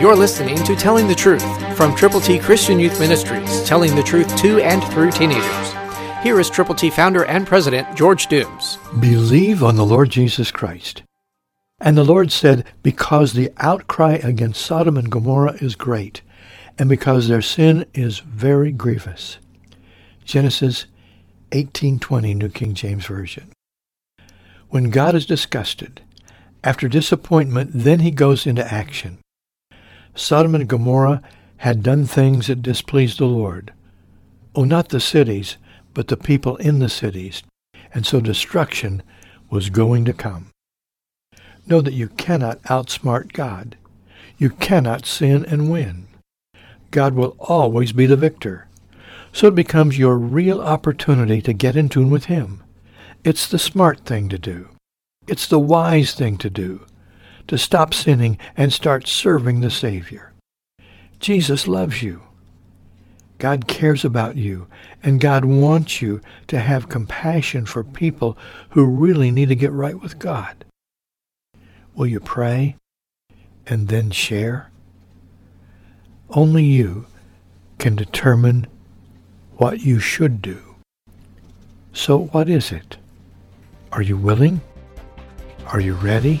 You're listening to Telling the Truth from Triple T Christian Youth Ministries, telling the truth to and through teenagers. Here is Triple T founder and president George Dooms. Believe on the Lord Jesus Christ. And the Lord said, Because the outcry against Sodom and Gomorrah is great, and because their sin is very grievous. Genesis 18:20 New King James Version. When God is disgusted, after disappointment, then he goes into action. Sodom and Gomorrah had done things that displeased the Lord. Oh, not the cities, but the people in the cities. And so destruction was going to come. Know that you cannot outsmart God. You cannot sin and win. God will always be the victor. So it becomes your real opportunity to get in tune with Him. It's the smart thing to do. It's the wise thing to do, to stop sinning and start serving the Savior. Jesus loves you. God cares about you, and God wants you to have compassion for people who really need to get right with God. Will you pray and then share? Only you can determine what you should do. So what is it? Are you willing? Are you ready?